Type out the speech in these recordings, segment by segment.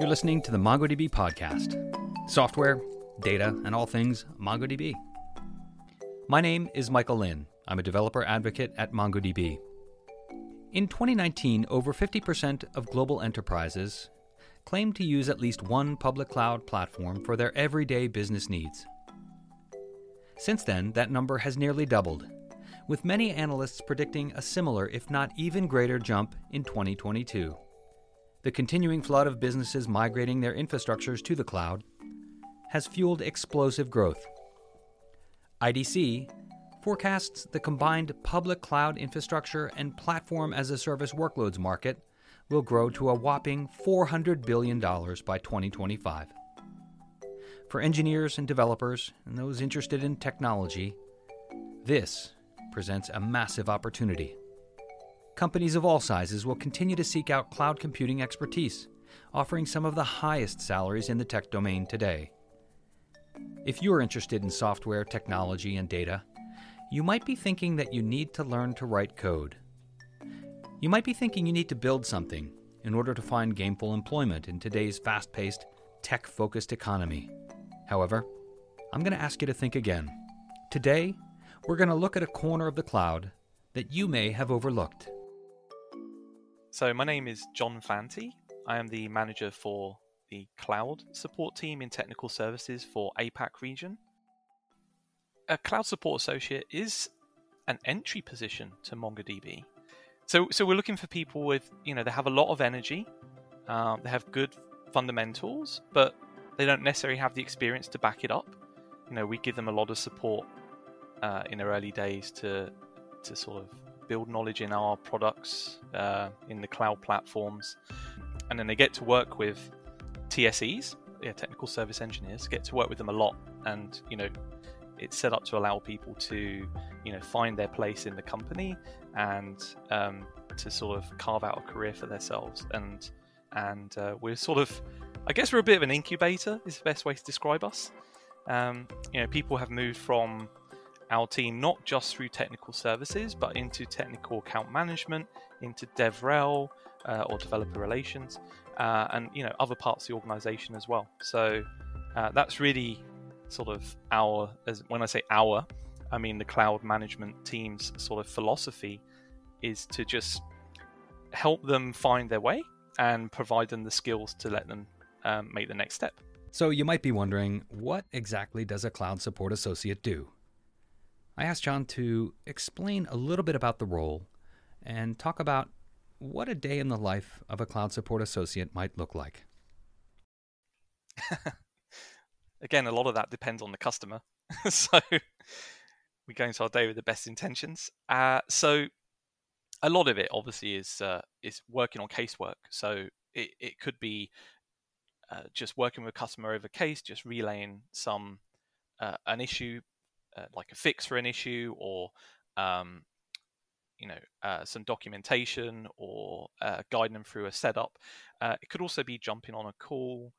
You're listening to the MongoDB podcast software, data, and all things MongoDB. My name is Michael Lynn. I'm a developer advocate at MongoDB. In 2019, over 50% of global enterprises claim to use at least one public cloud platform for their everyday business needs. Since then, that number has nearly doubled, with many analysts predicting a similar, if not even greater, jump in 2022 the continuing flood of businesses migrating their infrastructures to the cloud has fueled explosive growth. IDC forecasts the combined public cloud infrastructure and platform as a service workloads market will grow to a whopping $400 billion by 2025. For engineers and developers and those interested in technology, this presents a massive opportunity companies of all sizes will continue to seek out cloud computing expertise, offering some of the highest salaries in the tech domain today. If you are interested in software, technology, and data, you might be thinking that you need to learn to write code. You might be thinking you need to build something in order to find gainful employment in today's fast paced, tech focused economy. However, I'm going to ask you to think again. Today, we're going to look at a corner of the cloud that you may have overlooked. So, my name is Jon Fanti. I am the manager for the cloud support team in technical services for APAC region. A cloud support associate is an entry position to MongoDB. So, so we're looking for people with, you know, they have a lot of energy, um, they have good fundamentals, but they don't necessarily have the experience to back it up. You know, we give them a lot of support uh, in their early days to to sort of build knowledge in our products, uh, in the cloud platforms, and then they get to work with TSEs, yeah, technical service engineers, get to work with them a lot, and you know, it's set up to allow people to, you know, find their place in the company and um, to sort of carve out a career for themselves. And and uh, we're sort of, I guess, we're a bit of an incubator. Is the best way to describe us. Um, you know, people have moved from our team not just through technical services, but into technical account management, into DevRel uh, or developer relations, uh, and you know other parts of the organization as well. So uh, that's really sort of our. As when I say our, I mean the cloud management team's sort of philosophy is to just help them find their way and provide them the skills to let them um, make the next step. So you might be wondering, what exactly does a cloud support associate do? I asked Jon to explain a little bit about the role and talk about what a day in the life of a cloud support associate might look like. Again, a lot of that depends on the customer. so we go into our day with the best intentions. Uh, so a lot of it obviously is uh, is working on casework. So it, it could be uh, just working with a customer over case, just relaying some uh, an issue uh, like a fix for an issue or um, you know uh, some documentation or uh, guiding them through a setup. Uh, it could also be jumping on a call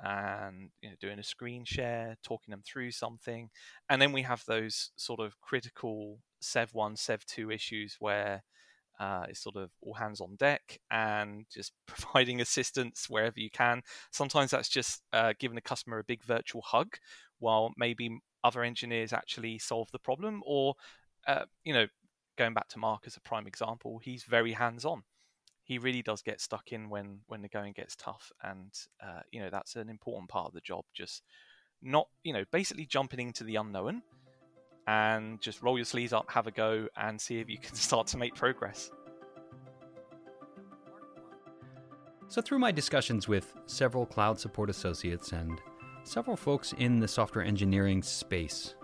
and you know doing a screen share, talking them through something, and then we have those sort of critical Sev one, Sev two issues where. Uh, it's sort of all hands on deck and just providing assistance wherever you can. Sometimes that's just uh, giving the customer a big virtual hug, while maybe other engineers actually solve the problem, or uh, you know, going back to Mark as a prime example, he's very hands-on. He really does get stuck in when when the going gets tough, and uh, you know that's an important part of the job. Just not you know basically jumping into the unknown and just roll your sleeves up, have a go, and see if you can start to make progress. So, through my discussions with several cloud support associates and several folks in the software engineering space.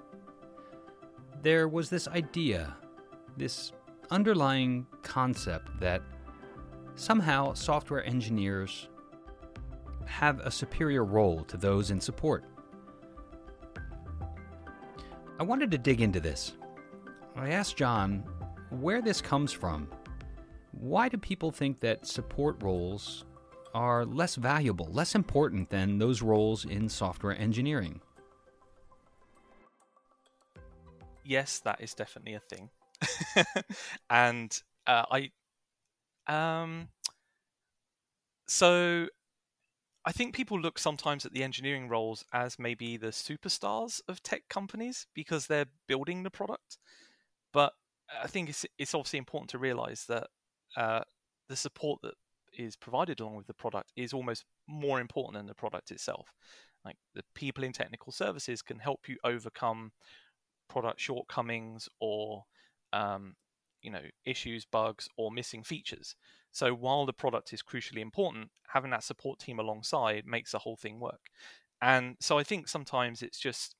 There was this idea, this underlying concept that somehow software engineers have a superior role to those in support. I wanted to dig into this. I asked Jon where this comes from. Why do people think that support roles are less valuable, less important than those roles in software engineering. Yes, that is definitely a thing. and uh, I, um, so I think people look sometimes at the engineering roles as maybe the superstars of tech companies because they're building the product. But I think it's it's obviously important to realize that uh, the support that is provided along with the product is almost more important than the product itself. Like the people in technical services can help you overcome product shortcomings or um, you know issues, bugs, or missing features. So while the product is crucially important, having that support team alongside makes the whole thing work. And so I think sometimes it's just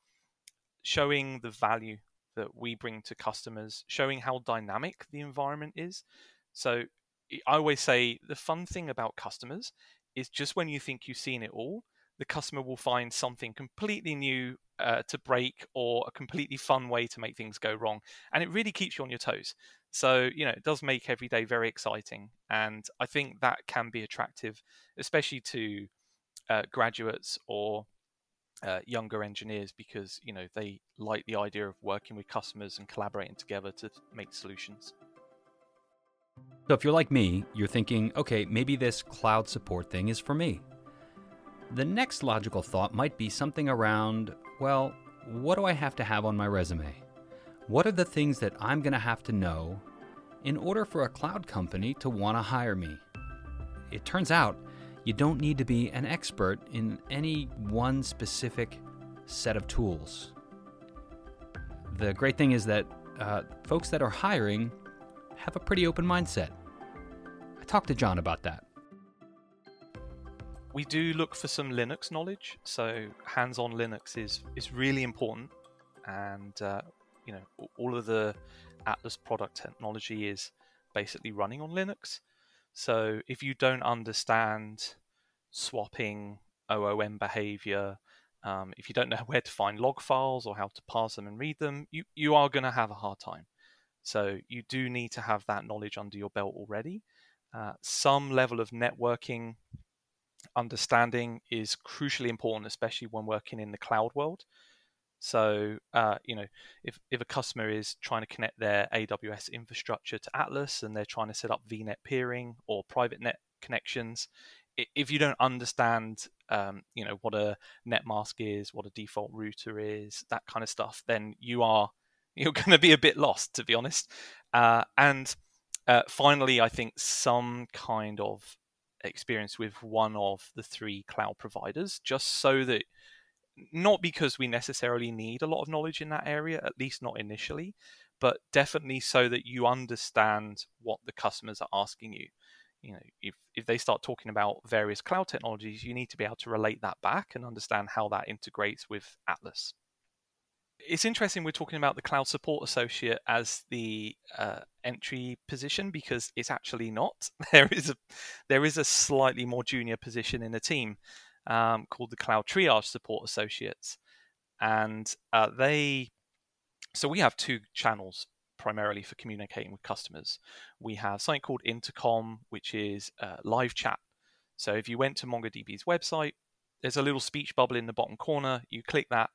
showing the value that we bring to customers, showing how dynamic the environment is. So I always say the fun thing about customers is just when you think you've seen it all, the customer will find something completely new uh, to break or a completely fun way to make things go wrong. And it really keeps you on your toes. So, you know, it does make every day very exciting. And I think that can be attractive, especially to uh, graduates or uh, younger engineers because, you know, they like the idea of working with customers and collaborating together to make solutions. So, if you're like me, you're thinking, okay, maybe this cloud support thing is for me. The next logical thought might be something around, well, what do I have to have on my resume? What are the things that I'm going to have to know in order for a cloud company to want to hire me? It turns out you don't need to be an expert in any one specific set of tools. The great thing is that uh, folks that are hiring have a pretty open mindset. I talked to Jon about that we do look for some Linux knowledge. So hands-on Linux is is really important, and uh, you know all of the Atlas product technology is basically running on Linux. So if you don't understand swapping OOM behavior, um, if you don't know where to find log files or how to parse them and read them, you, you are going to have a hard time. So you do need to have that knowledge under your belt already. Uh, some level of networking understanding is crucially important, especially when working in the cloud world. So, uh, you know, if, if a customer is trying to connect their AWS infrastructure to Atlas and they're trying to set up VNet peering or private net connections, if you don't understand, um, you know, what a net mask is, what a default router is, that kind of stuff, then you are you're going to be a bit lost, to be honest. Uh, and uh, finally, I think some kind of experience with one of the three cloud providers, just so that not because we necessarily need a lot of knowledge in that area, at least not initially, but definitely so that you understand what the customers are asking you. You know, if, if they start talking about various cloud technologies, you need to be able to relate that back and understand how that integrates with Atlas it's interesting we're talking about the cloud support associate as the uh, entry position because it's actually not. There is a there is a slightly more junior position in the team um, called the cloud triage support associates, and uh, they. So we have two channels primarily for communicating with customers. We have something called Intercom, which is uh, live chat. So if you went to MongoDB's website, there's a little speech bubble in the bottom corner. You click that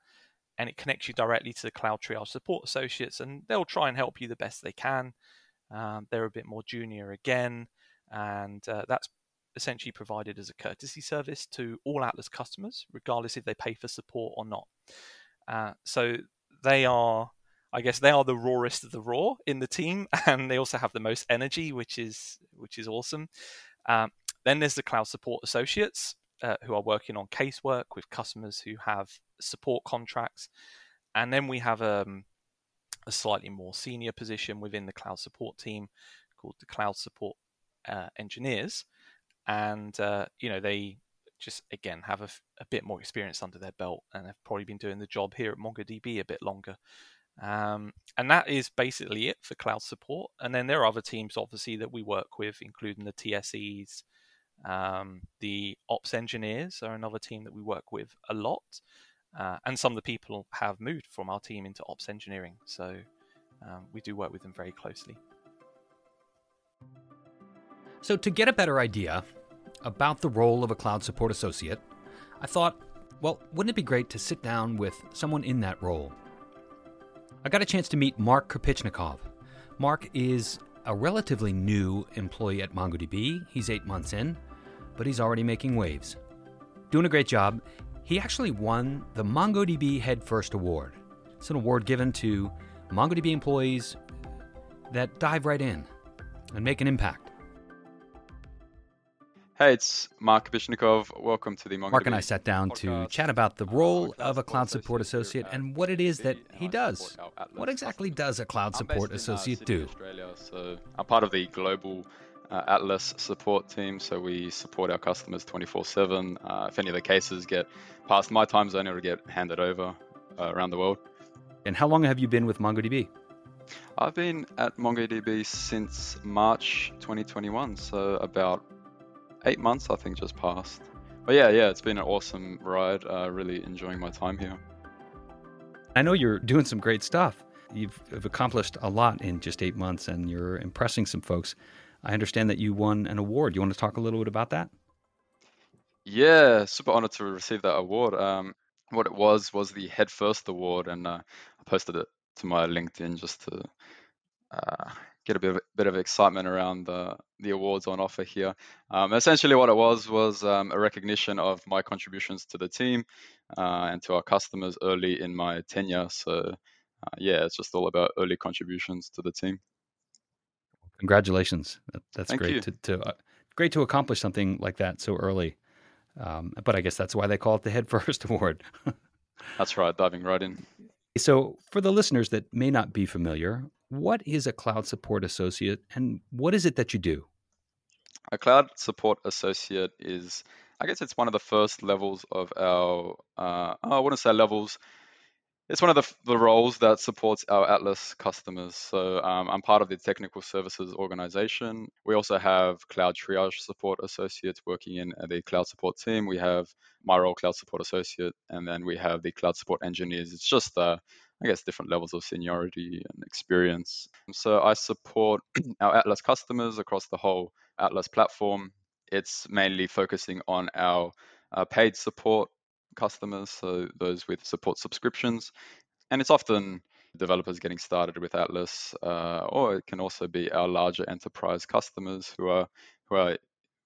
and it connects you directly to the Cloud Triage support associates, and they'll try and help you the best they can. Um, they're a bit more junior again, and uh, that's essentially provided as a courtesy service to all Atlas customers, regardless if they pay for support or not. Uh, so they are, I guess, they are the rawest of the raw in the team, and they also have the most energy, which is which is awesome. Um, then there's the cloud support associates, uh, who are working on casework with customers who have support contracts. And then we have um, a slightly more senior position within the cloud support team called the cloud support uh, engineers. And, uh, you know, they just, again, have a, a, bit more experience under their belt and have probably been doing the job here at MongoDB a bit longer. Um, and that is basically it for cloud support. And then there are other teams, obviously, that we work with, including the TSEs, um, the ops engineers are another team that we work with a lot. Uh, and some of the people have moved from our team into ops engineering. So um, we do work with them very closely. So, to get a better idea about the role of a cloud support associate, I thought, well, wouldn't it be great to sit down with someone in that role? I got a chance to meet Mark Kirpichnikov. Mark is a relatively new employee at MongoDB. He's eight months in, but he's already making waves. doing a great job. He actually won the MongoDB Head First Award. It's an award given to MongoDB employees that dive right in and make an impact. Hey, it's Mark Kirpichnikov. Welcome to the MongoDB. Mark and I sat down to chat about the role of a cloud support associate uh, and what it is that uh, he does. What exactly does a cloud support uh, associate do? I'm part of the global uh, Atlas support team, so we support our customers 24/7. Uh, if any of the cases get past my time zone, it'll get handed over uh, around the world. And how long have you been with MongoDB? I've been at MongoDB since March 2021, so about eight months, I think, just passed. But yeah, yeah, it's been an awesome ride. Uh, really enjoying my time here. I know you're doing some great stuff. You've, you've accomplished a lot in just eight months, and you're impressing some folks. I understand that you won an award. You want to talk a little bit about that? Yeah, super honored to receive that award. Um, what it was was the Head First Award, and uh, I posted it to my LinkedIn just to uh, get a bit of, bit of excitement around the, the awards on offer here. Um, essentially, what it was was um, a recognition of my contributions to the team uh, and to our customers early in my tenure. So, uh, yeah, it's just all about early contributions to the team. Congratulations! That's Thank great you. to, to uh, great to accomplish something like that so early. Um, but I guess that's why they call it the Head First Award. That's right, diving right in. So, for the listeners that may not be familiar, what is a cloud support associate and what is it that you do? A cloud support associate is, I guess, it's one of the first levels of our. Uh, I wouldn't say levels. It's one of the, the roles that supports our Atlas customers. So um, I'm part of the technical services organization. We also have cloud triage support associates working in the cloud support team. We have my role, cloud support associate, and then we have the cloud support engineers. It's just, uh, I guess, different levels of seniority and experience. So I support our Atlas customers across the whole Atlas platform. It's mainly focusing on our uh, paid support customers, so those with support subscriptions. And it's often developers getting started with Atlas, uh, or it can also be our larger enterprise customers who are who are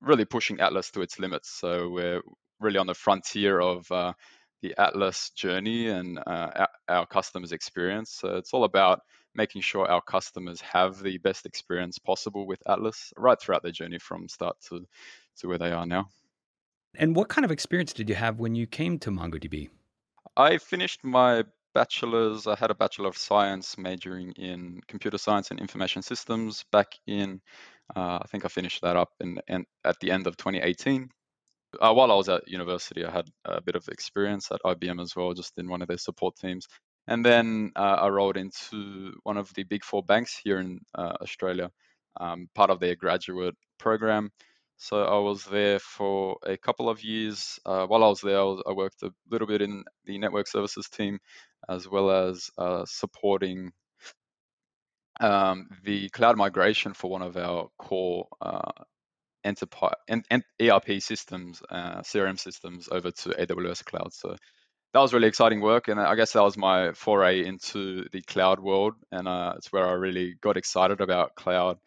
really pushing Atlas to its limits. So we're really on the frontier of uh, the Atlas journey and uh, our, customers' experience. So it's all about making sure our customers have the best experience possible with Atlas right throughout their journey from start to to where they are now. And what kind of experience did you have when you came to MongoDB? I finished my bachelor's. I had a bachelor of science majoring in computer science and information systems back in. Uh, I think I finished that up in, in at the end of 2018. Uh, while I was at university, I had a bit of experience at IBM as well, just in one of their support teams. And then uh, I rolled into one of the big four banks here in uh, Australia, um, part of their graduate program. So I was there for a couple of years. Uh, while I was there, I, was, I, worked a little bit in the network services team, as well as uh, supporting um, the cloud migration for one of our core uh, enterprise and, and, ERP systems, uh, CRM systems, over to AWS cloud. So that was really exciting work, and I guess that was my foray into the cloud world, and uh, it's where I really got excited about cloud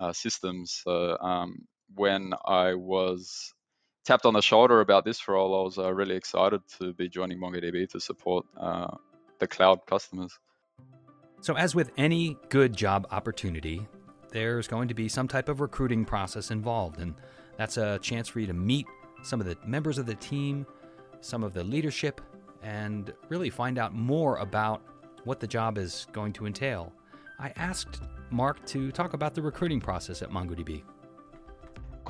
uh, systems. So um, when I was tapped on the shoulder about this role, I was uh, really excited to be joining MongoDB to support uh, the cloud customers. So, as with any good job opportunity, there's going to be some type of recruiting process involved, and that's a chance for you to meet some of the members of the team, some of the leadership, and really find out more about what the job is going to entail. I asked Mark to talk about the recruiting process at MongoDB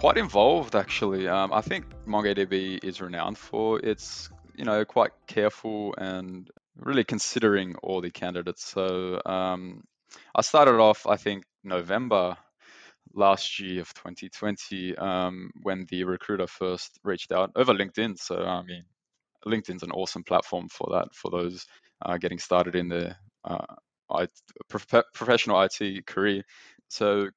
quite involved actually. Um, I think MongoDB is renowned for its, you know, quite careful and really considering all the candidates. So um, I started off, I think, November last year of 2020 um, when the recruiter first reached out over LinkedIn. So I mean, LinkedIn's an awesome platform for that for those uh, getting started in the uh, professional IT career. So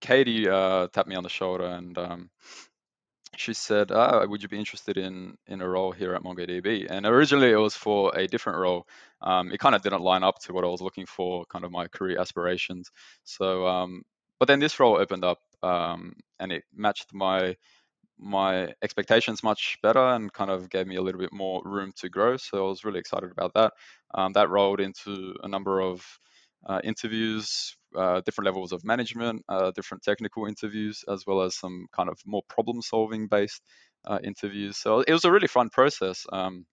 Katie uh, tapped me on the shoulder and um, she said, ah, "Would you be interested in in a role here at MongoDB?" And originally it was for a different role. Um, it kind of didn't line up to what I was looking for, kind of my career aspirations. So, um, but then this role opened up um, and it matched my my expectations much better and kind of gave me a little bit more room to grow. So I was really excited about that. Um, that rolled into a number of interviews, uh, different levels of management, uh, different technical interviews, as well as some kind of more problem solving based uh, interviews. So it was a really fun process. Um,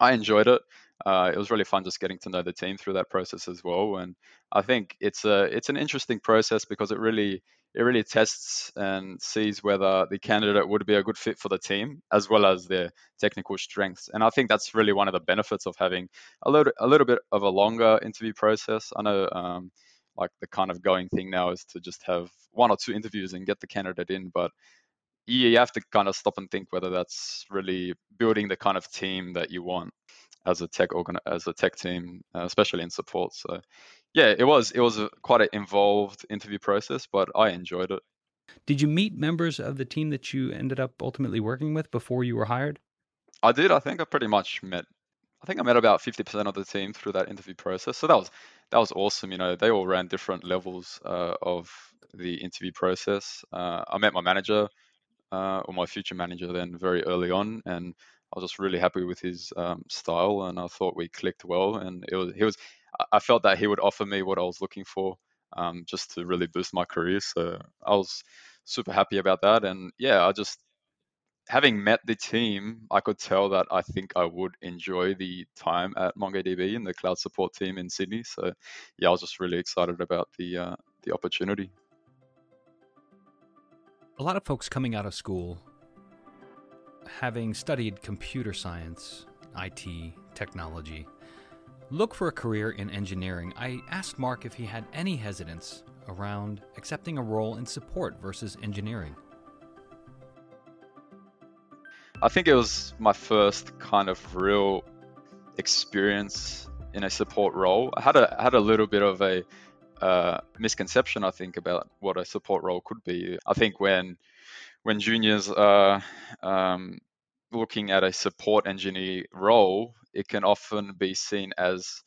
I enjoyed it. Uh, it was really fun just getting to know the team through that process as well. And I think it's a it's an interesting process because it really it really tests and sees whether the candidate would be a good fit for the team as well as their technical strengths. And I think that's really one of the benefits of having a little a little bit of a longer interview process. I know um, like the kind of going thing now is to just have one or two interviews and get the candidate in, but you have to kind of stop and think whether that's really building the kind of team that you want as a tech organ as a tech team, uh, especially in support. So yeah, it was it was a, quite an involved interview process, but I enjoyed it. Did you meet members of the team that you ended up ultimately working with before you were hired? I did. I think I pretty much met. I think I met about fifty percent of the team through that interview process. So that was that was awesome. You know, they all ran different levels uh, of the interview process. Uh, I met my manager uh, or my future manager then very early on, and I was just really happy with his um, style, and I thought we clicked well. And it was he was I felt that he would offer me what I was looking for, um, just to really boost my career. So I was super happy about that. And yeah, I just having met the team, I could tell that I think I would enjoy the time at MongoDB and the cloud support team in Sydney. So yeah, I was just really excited about the uh, the opportunity. A lot of folks coming out of school, having studied computer science, IT, technology, look for a career in engineering, I asked Mark if he had any hesitance around accepting a role in support versus engineering. I think it was my first kind of real experience in a support role. I had a had a little bit of a uh, misconception, I think, about what a support role could be. I think when when juniors are um, looking at a support engineer role, it can often be seen as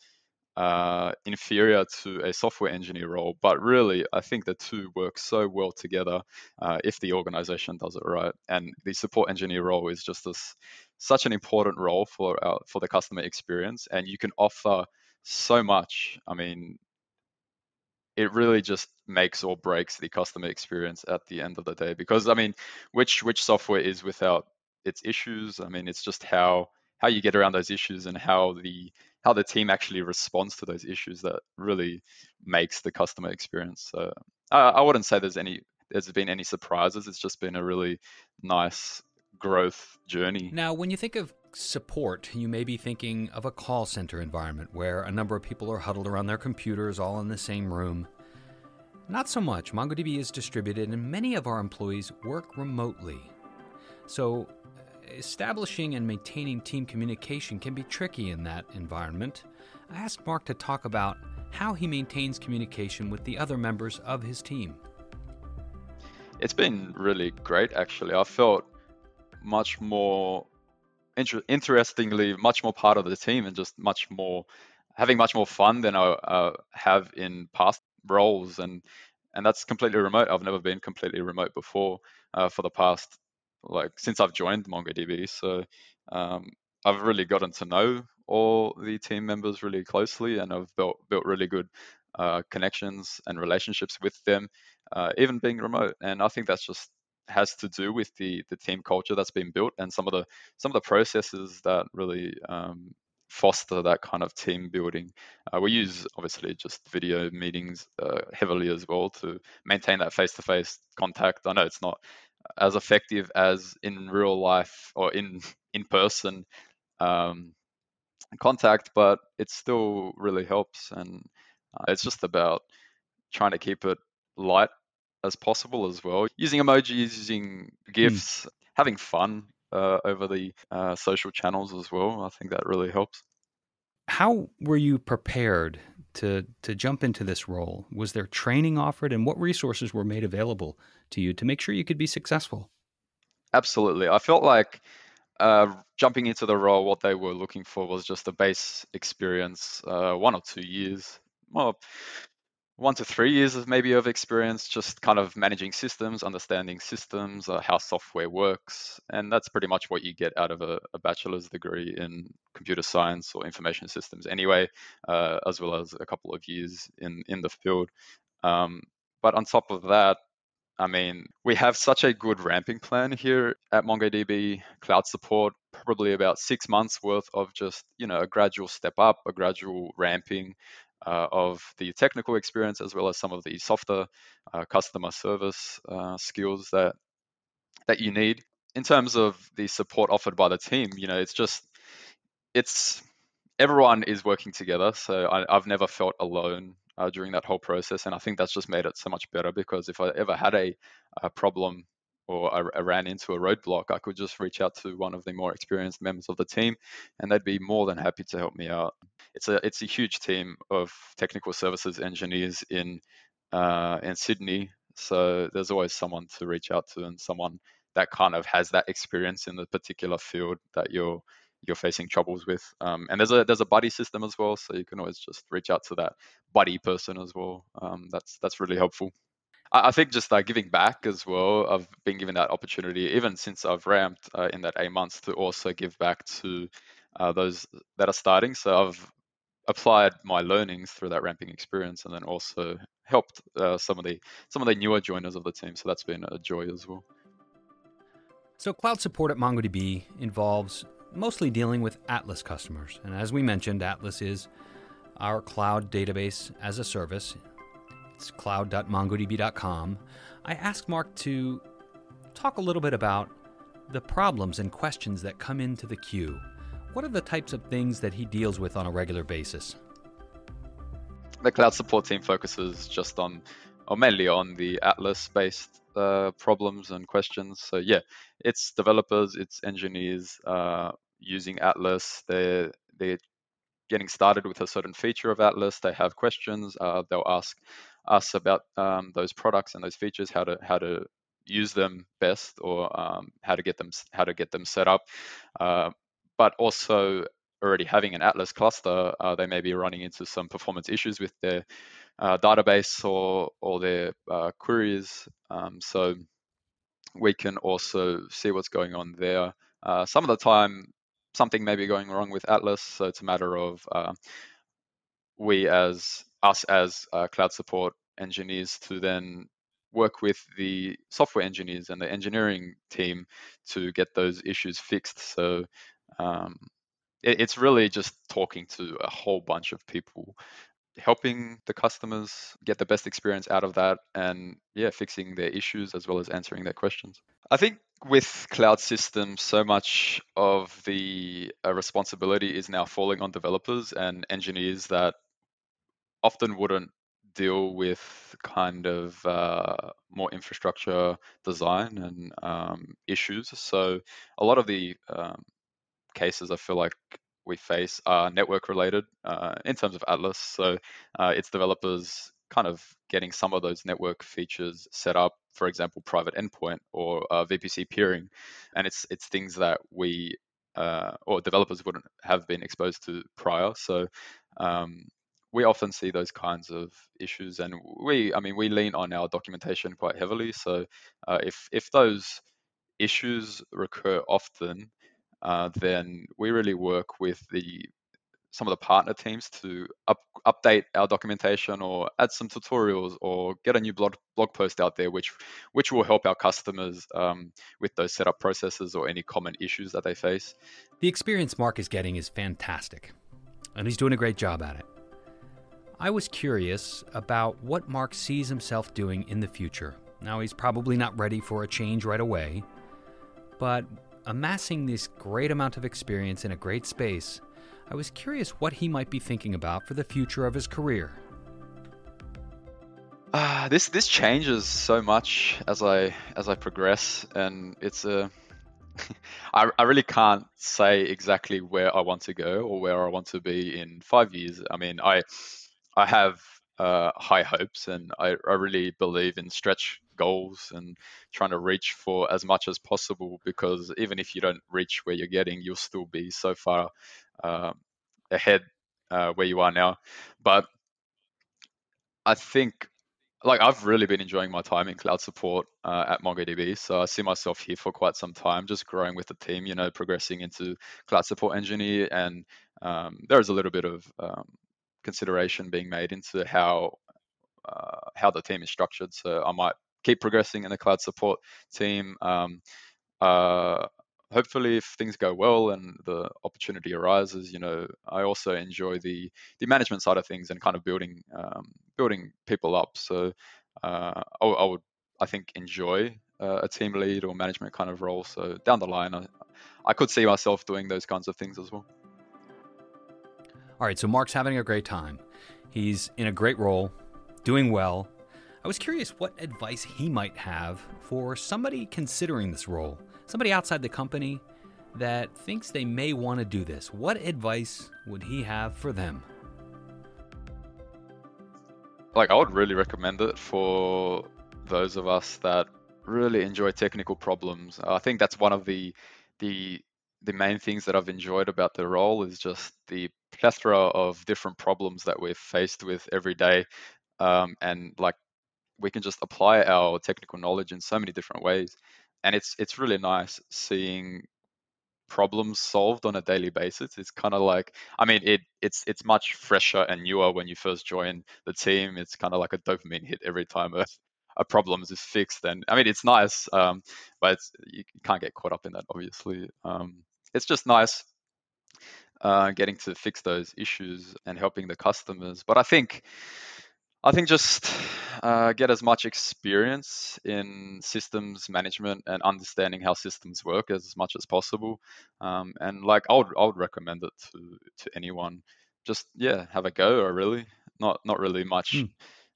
uh, inferior to a software engineer role. But really, I think the two work so well together uh, if the organization does it right. And the support engineer role is just this, such an important role for our, for the customer experience, and you can offer so much. I mean, it really just makes or breaks the customer experience at the end of the day because i mean which which software is without its issues. I mean, it's just how how you get around those issues and how the how the team actually responds to those issues that really makes the customer experience. So I, I wouldn't say there's any there's been any surprises. It's just been a really nice growth journey. Now, when you think of support, you may be thinking of a call center environment where a number of people are huddled around their computers all in the same room. Not so much. MongoDB is distributed, and many of our employees work remotely. So, establishing and maintaining team communication can be tricky in that environment. I asked Mark to talk about how he maintains communication with the other members of his team. It's been really great, actually. I felt much more inter- interestingly, much more part of the team and just much more having much more fun than I uh, have in past roles. And and that's completely remote. I've never been completely remote before uh, for the past like since I've joined MongoDB. So um, I've really gotten to know all the team members really closely, and I've built built really good uh, connections and relationships with them, uh, even being remote. And I think that's just has to do with the the team culture that's been built and some of the some of the processes that really um, foster that kind of team building. Uh, we use obviously just video meetings uh, heavily as well to maintain that face to face contact. I know it's not as effective as in real life or in in person um, contact, but it still really helps. And uh, it's just about trying to keep it light as possible as well. Using emojis, using hmm. GIFs, mm. having fun uh, over the uh, social channels as well. I think that really helps. How were you prepared to to jump into this role? Was there training offered, and what resources were made available to you to make sure you could be successful? Absolutely. I felt like uh, jumping into the role, what they were looking for was just a base experience, uh, one or two years. Well, one to three years of maybe of experience, just kind of managing systems, understanding systems, uh, how software works, and that's pretty much what you get out of a, a bachelor's degree in computer science or information systems, anyway, uh, as well as a couple of years in in the field. Um, but on top of that, I mean, we have such a good ramping plan here at MongoDB cloud support, probably about six months worth of just, you know, a gradual step up, a gradual ramping uh, of the technical experience as well as some of the softer uh, customer service uh, skills that that you need. In terms of the support offered by the team, you know, it's just it's everyone is working together. So I, have never felt alone uh, during that whole process. And I think that's just made it so much better because if I ever had a, a problem or I, I, ran into a roadblock, I could just reach out to one of the more experienced members of the team, and they'd be more than happy to help me out. It's a it's a huge team of technical services engineers in uh, in Sydney, so there's always someone to reach out to and someone that kind of has that experience in the particular field that you're you're facing troubles with. Um, and there's a there's a buddy system as well, so you can always just reach out to that buddy person as well. Um, that's that's really helpful. I, think just uh, giving back as well. I've been given that opportunity even since I've ramped uh, in that eight months to also give back to uh, those that are starting. So I've applied my learnings through that ramping experience, and then also helped uh, some of the some of the newer joiners of the team. So that's been a joy as well. So, cloud support at MongoDB involves mostly dealing with Atlas customers. And as we mentioned, Atlas is our cloud database as a service. It's cloud.mongodb.com. I asked Mark to talk a little bit about the problems and questions that come into the queue. What are the types of things that he deals with on a regular basis? The cloud support team focuses just on, or mainly on the Atlas based uh, problems and questions. So yeah, it's developers, it's engineers uh, using Atlas. They're they're getting started with a certain feature of Atlas. They have questions. Uh, they'll ask us about um, those products and those features, how to how to use them best, or um, how to get them how to get them set up. Uh, but also already having an Atlas cluster, uh, they may be running into some performance issues with their uh, database or or their uh, queries. Um, so we can also see what's going on there. Uh, some of the time, something may be going wrong with Atlas, so it's a matter of uh, we as us as uh, cloud support engineers to then work with the software engineers and the engineering team to get those issues fixed. So um, it, it's really just talking to a whole bunch of people helping the customers get the best experience out of that and yeah fixing their issues as well as answering their questions i think with cloud systems so much of the uh, responsibility is now falling on developers and engineers that often wouldn't deal with kind of uh, more infrastructure design and um, issues so a lot of the um, cases i feel like we face are network related uh, in terms of Atlas. So uh, it's developers kind of getting some of those network features set up, for example, private endpoint or uh, VPC peering, and it's it's things that we uh, or developers wouldn't have been exposed to prior. So um, we often see those kinds of issues, and we, I mean, we lean on our documentation quite heavily. So uh, if if those issues recur often, uh, then we really work with the some of the partner teams to up, update our documentation or add some tutorials or get a new blog, blog post out there which which will help our customers um, with those setup processes or any common issues that they face the experience mark is getting is fantastic and he's doing a great job at it i was curious about what mark sees himself doing in the future now he's probably not ready for a change right away but amassing this great amount of experience in a great space, I was curious what he might be thinking about for the future of his career. Uh, this this changes so much as I as I progress, and it's a I, I really can't say exactly where I want to go or where I want to be in five years. I mean, I I have uh, high hopes, and I, I really believe in stretch goals and trying to reach for as much as possible because even if you don't reach where you're getting, you'll still be so far uh, ahead uh, where you are now. But I think like I've really been enjoying my time in cloud support uh, at MongoDB. So I see myself here for quite some time, just growing with the team, you know, progressing into cloud support engineer. And um, there's a little bit of um, consideration being made into how uh, how the team is structured. So I might keep progressing in the cloud support team. Um, uh, hopefully if things go well and the opportunity arises you know i also enjoy the the management side of things and kind of building um, building people up so uh, I, I, would i think enjoy uh, a team lead or management kind of role so down the line I, I could see myself doing those kinds of things as well all right so mark's having a great time he's in a great role doing well i was curious what advice he might have for somebody considering this role somebody outside the company that thinks they may want to do this, what advice would he have for them? Like, I would really recommend it for those of us that really enjoy technical problems. I think that's one of the the the main things that I've enjoyed about the role is just the plethora of different problems that we're faced with every day, um, and like we can just apply our technical knowledge in so many different ways and it's it's really nice seeing problems solved on a daily basis. It's kind of like, I mean, it it's it's much fresher and newer when you first join the team. It's kind of like a dopamine hit every time a, a problem is fixed. And I mean, it's nice, um, but it's, you can't get caught up in that, obviously. Um, it's just nice uh, getting to fix those issues and helping the customers. But I think I think just uh, get as much experience in systems management and understanding how systems work as much as possible. Um, and like I would, I would recommend it to to anyone. Just yeah, have a go. Or really, not not really much. Mm.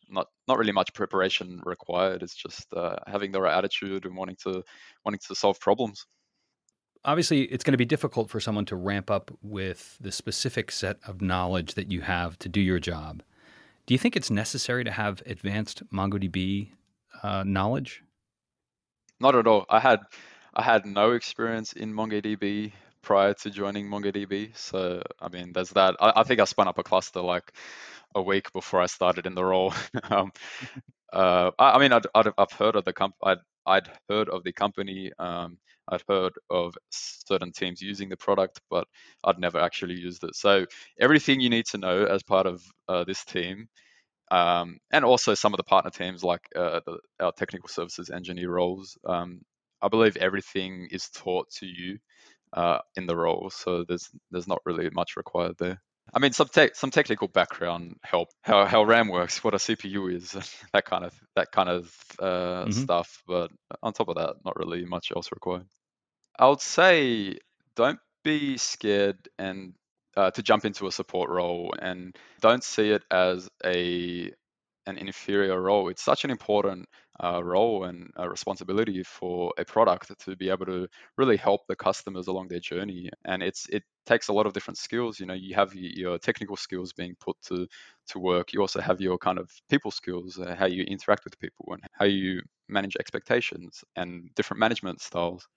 Not not really much preparation required. It's just uh, having the right attitude and wanting to wanting to solve problems obviously it's going to be difficult for someone to ramp up with the specific set of knowledge that you have to do your job. Do you think it's necessary to have advanced MongoDB uh, knowledge? Not at all. I had I had no experience in MongoDB prior to joining MongoDB. So I mean, there's that. I, I think I spun up a cluster like a week before I started in the role. um, uh, I, I, mean, I'd, i have heard of the comp. I'd, I'd heard of the company. Um, I'd heard of certain teams using the product, but I'd never actually used it. So everything you need to know as part of uh, this team, um, and also some of the partner teams like uh, the, our technical services engineer roles, um, I believe everything is taught to you uh, in the role. So there's there's not really much required there. I mean, some te- some technical background help how, how RAM works, what a CPU is, that kind of that kind of uh, mm-hmm. stuff. But on top of that, not really much else required. I would say don't be scared and uh, to jump into a support role and don't see it as a an inferior role. It's such an important uh, role and responsibility for a product to be able to really help the customers along their journey. And it's it takes a lot of different skills. You know, you have your technical skills being put to to work. You also have your kind of people skills, uh, how you interact with people and how you manage expectations and different management styles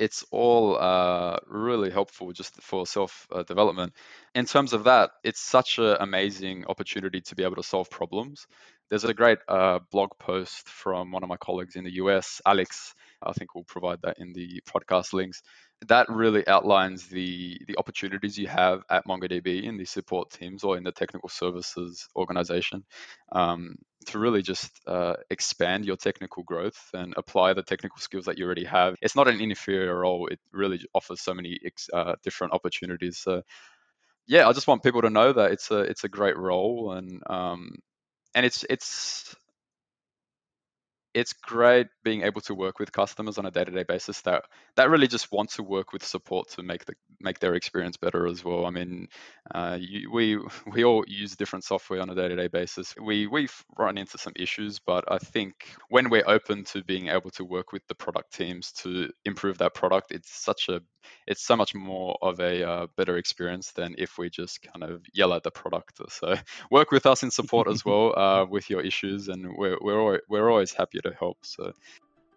it's all uh, really helpful just for self uh, development. In terms of that, it's such an amazing opportunity to be able to solve problems. There's a great uh, blog post from one of my colleagues in the US, Alex. I think we'll provide that in the podcast links. That really outlines the the opportunities you have at MongoDB in the support teams or in the technical services organization. Um, to really just uh, expand your technical growth and apply the technical skills that you already have. It's not an inferior role. It really offers so many uh, different opportunities. So, yeah, I just want people to know that it's a it's a great role and um, and it's it's it's great being able to work with customers on a day-to-day basis that that really just want to work with support to make the make their experience better as well. I mean, uh, you, we we all use different software on a day-to-day basis. We we've run into some issues, but I think when we're open to being able to work with the product teams to improve that product, it's such a it's so much more of a uh, better experience than if we just kind of yell at the product. So work with us in support as well uh, with your issues, and we're we're we're always happy to help. So.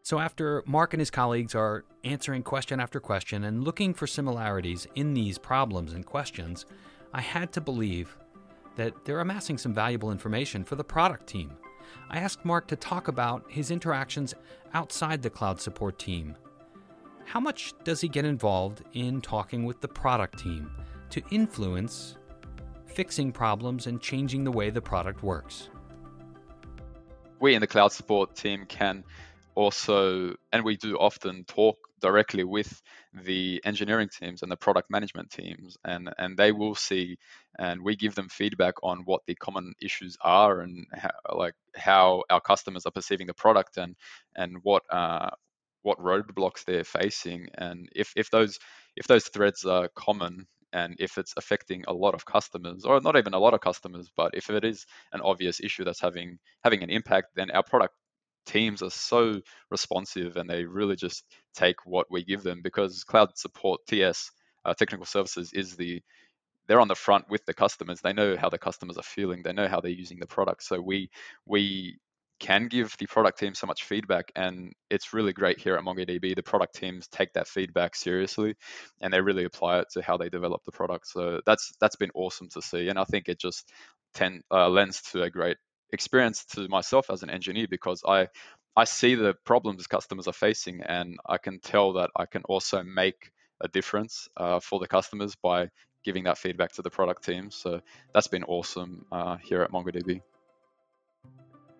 So, after Mark and his colleagues are answering question after question and looking for similarities in these problems and questions, I had to believe that they're amassing some valuable information for the product team. I asked Mark to talk about his interactions outside the cloud support team. How much does he get involved in talking with the product team to influence fixing problems and changing the way the product works? We in the cloud support team can also, and we do often talk directly with the engineering teams and the product management teams and and they will see and we give them feedback on what the common issues are and how, like how our customers are perceiving the product and and what uh, what roadblocks they're facing. And if if those if those threads are common and if it's affecting a lot of customers or not even a lot of customers but if it is an obvious issue that's having having an impact then our product teams are so responsive and they really just take what we give them because cloud support ts uh, technical services is the they're on the front with the customers. They know how the customers are feeling. They know how they're using the product. So we we can give the product team so much feedback and it's really great here at mongodb the product teams take that feedback seriously and they really apply it to how they develop the product so that's that's been awesome to see and i think it just tend, uh, lends to a great experience to myself as an engineer because I I see the problems customers are facing and I can tell that I can also make a difference uh, for the customers by giving that feedback to the product team. So that's been awesome uh, here at MongoDB.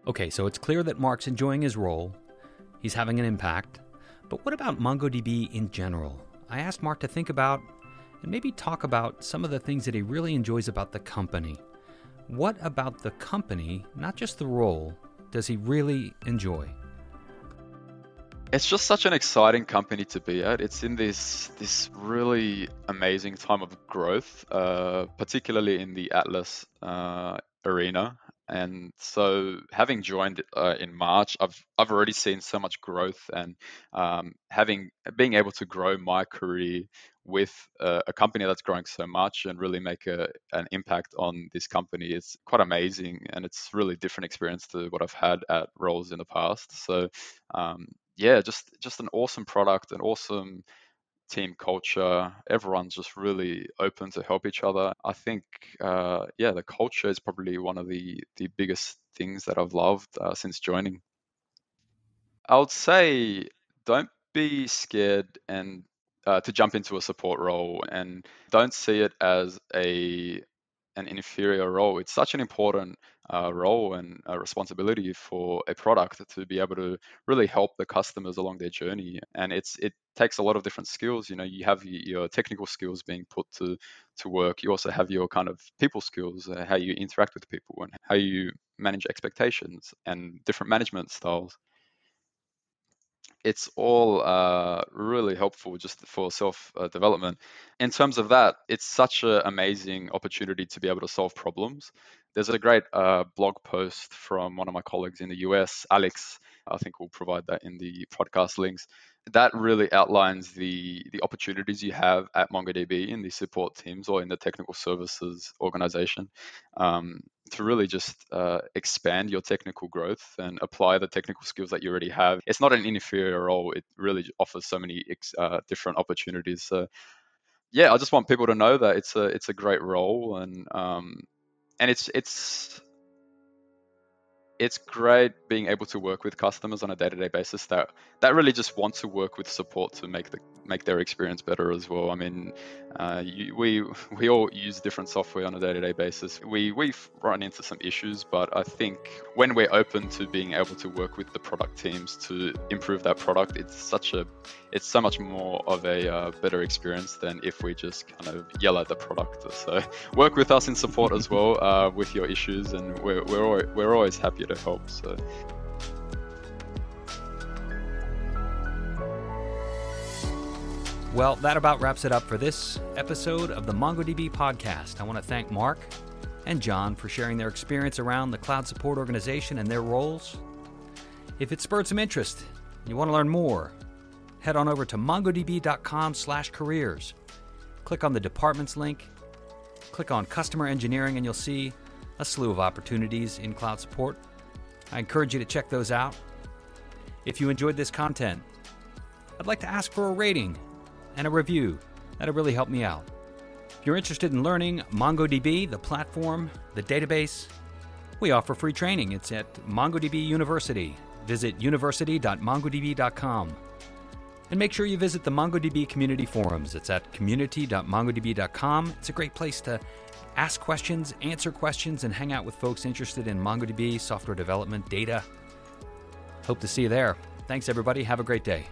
Okay, so it's clear that Mark's enjoying his role. He's having an impact. But what about MongoDB in general? I asked Mark to think about and maybe talk about some of the things that he really enjoys about the company. What about the company, not just the role, does he really enjoy? It's just such an exciting company to be at. It's in this this really amazing time of growth, uh, particularly in the Atlas uh, arena. And so, having joined uh, in March, I've I've already seen so much growth, and um, having being able to grow my career with a, a, company that's growing so much and really make a, an impact on this company is quite amazing, and it's really different experience to what I've had at roles in the past. So, um, yeah, just just an awesome product, an awesome team culture. Everyone's just really open to help each other. I think, uh, yeah, the culture is probably one of the the biggest things that I've loved uh, since joining. I would say don't be scared and uh, to jump into a support role and don't see it as a an inferior role. It's such an important uh, role and responsibility for a product to be able to really help the customers along their journey. And it's it takes a lot of different skills. You know, you have your technical skills being put to to work. You also have your kind of people skills, uh, how you interact with people and how you manage expectations and different management styles it's all uh, really helpful just for self uh, development. In terms of that, it's such an amazing opportunity to be able to solve problems. There's a great uh, blog post from one of my colleagues in the US, Alex. I think we'll provide that in the podcast links. That really outlines the the opportunities you have at MongoDB in the support teams or in the technical services organization. Um, to really just uh, expand your technical growth and apply the technical skills that you already have. It's not an inferior role. It really offers so many uh, different opportunities. So, yeah, I just want people to know that it's a it's a great role and um, and it's it's it's great being able to work with customers on a day-to-day basis that that really just want to work with support to make the make their experience better as well. I mean, uh, you, we we all use different software on a day-to-day basis. We we run into some issues, but I think when we're open to being able to work with the product teams to improve that product, it's such a it's so much more of a uh, better experience than if we just kind of yell at the product. So work with us in support as well uh, with your issues, and we're we're we're always happy to help. So. Well, that about wraps it up for this episode of the MongoDB podcast. I want to thank Mark and Jon for sharing their experience around the cloud support organization and their roles. If it spurred some interest, you want to learn more, head on over to mongodb.com/careers. Click on the departments link, click on customer engineering and you'll see a slew of opportunities in cloud support. I encourage you to check those out. If you enjoyed this content, I'd like to ask for a rating and a review. That'll really help me out. If you're interested in learning MongoDB, the platform, the database, we offer free training. It's at MongoDB University. Visit university.mongodb.com. And make sure you visit the MongoDB community forums. It's at community.mongodb.com. It's a great place to ask questions, answer questions, and hang out with folks interested in MongoDB, software development, data. Hope to see you there. Thanks, everybody. Have a great day.